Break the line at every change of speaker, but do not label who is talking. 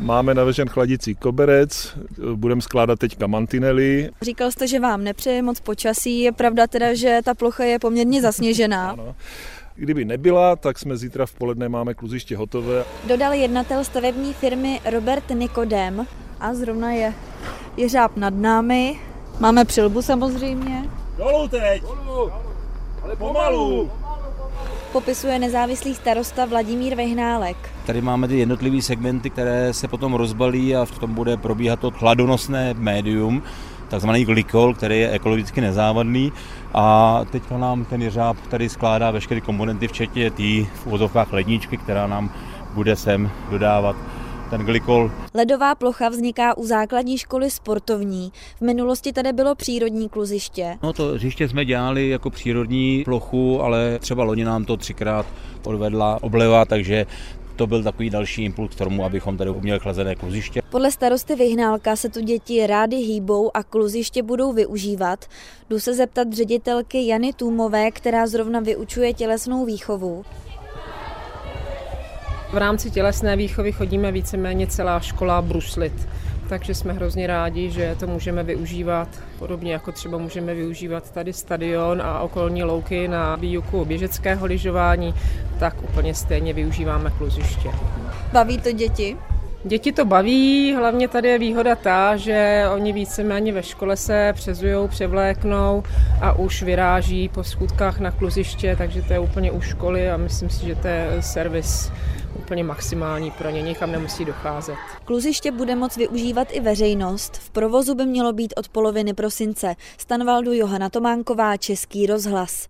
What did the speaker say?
Máme navržen chladicí koberec, budeme skládat teďka mantinely.
Říkal jste, že vám nepřeje moc počasí. Je pravda teda, že ta plocha je poměrně zasněžená.
Ano. Kdyby nebyla, tak jsme zítra v poledne máme kluziště hotové.
Dodal jednatel stavební firmy Robert Nikodem a zrovna je jeřáb nad námi. Máme přilbu samozřejmě.
Dolů teď! Dolů! Ale pomalu!
Popisuje nezávislý starosta Vladimír Vehnálek.
Tady máme ty jednotlivé segmenty, které se potom rozbalí a v tom bude probíhat to chladonosné médium, takzvaný glykol, který je ekologicky nezávadný a teďka nám ten jeřáb tady skládá veškeré komponenty, včetně té v úvozovkách ledničky, která nám bude sem dodávat ten glykol.
Ledová plocha vzniká u základní školy sportovní. V minulosti tady bylo přírodní kluziště.
No to hřiště jsme dělali jako přírodní plochu, ale třeba loni nám to třikrát odvedla obleva, takže to byl takový další impuls k tomu, abychom tady uměli chlazené kluziště.
Podle starosty Vyhnálka se tu děti rády hýbou a kluziště budou využívat. Jdu se zeptat ředitelky Jany Tůmové, která zrovna vyučuje tělesnou výchovu.
V rámci tělesné výchovy chodíme víceméně celá škola bruslit, takže jsme hrozně rádi, že to můžeme využívat, podobně jako třeba můžeme využívat tady stadion a okolní louky na výuku běžeckého lyžování, tak úplně stejně využíváme kluziště.
Baví to děti?
Děti to baví, hlavně tady je výhoda ta, že oni víceméně ve škole se přezují, převléknou a už vyráží po skutkách na kluziště, takže to je úplně u školy a myslím si, že to je servis úplně maximální pro ně, nikam nemusí docházet.
Kluziště bude moc využívat i veřejnost. V provozu by mělo být od poloviny prosince. Stanovaldu Johana Tománková, Český rozhlas.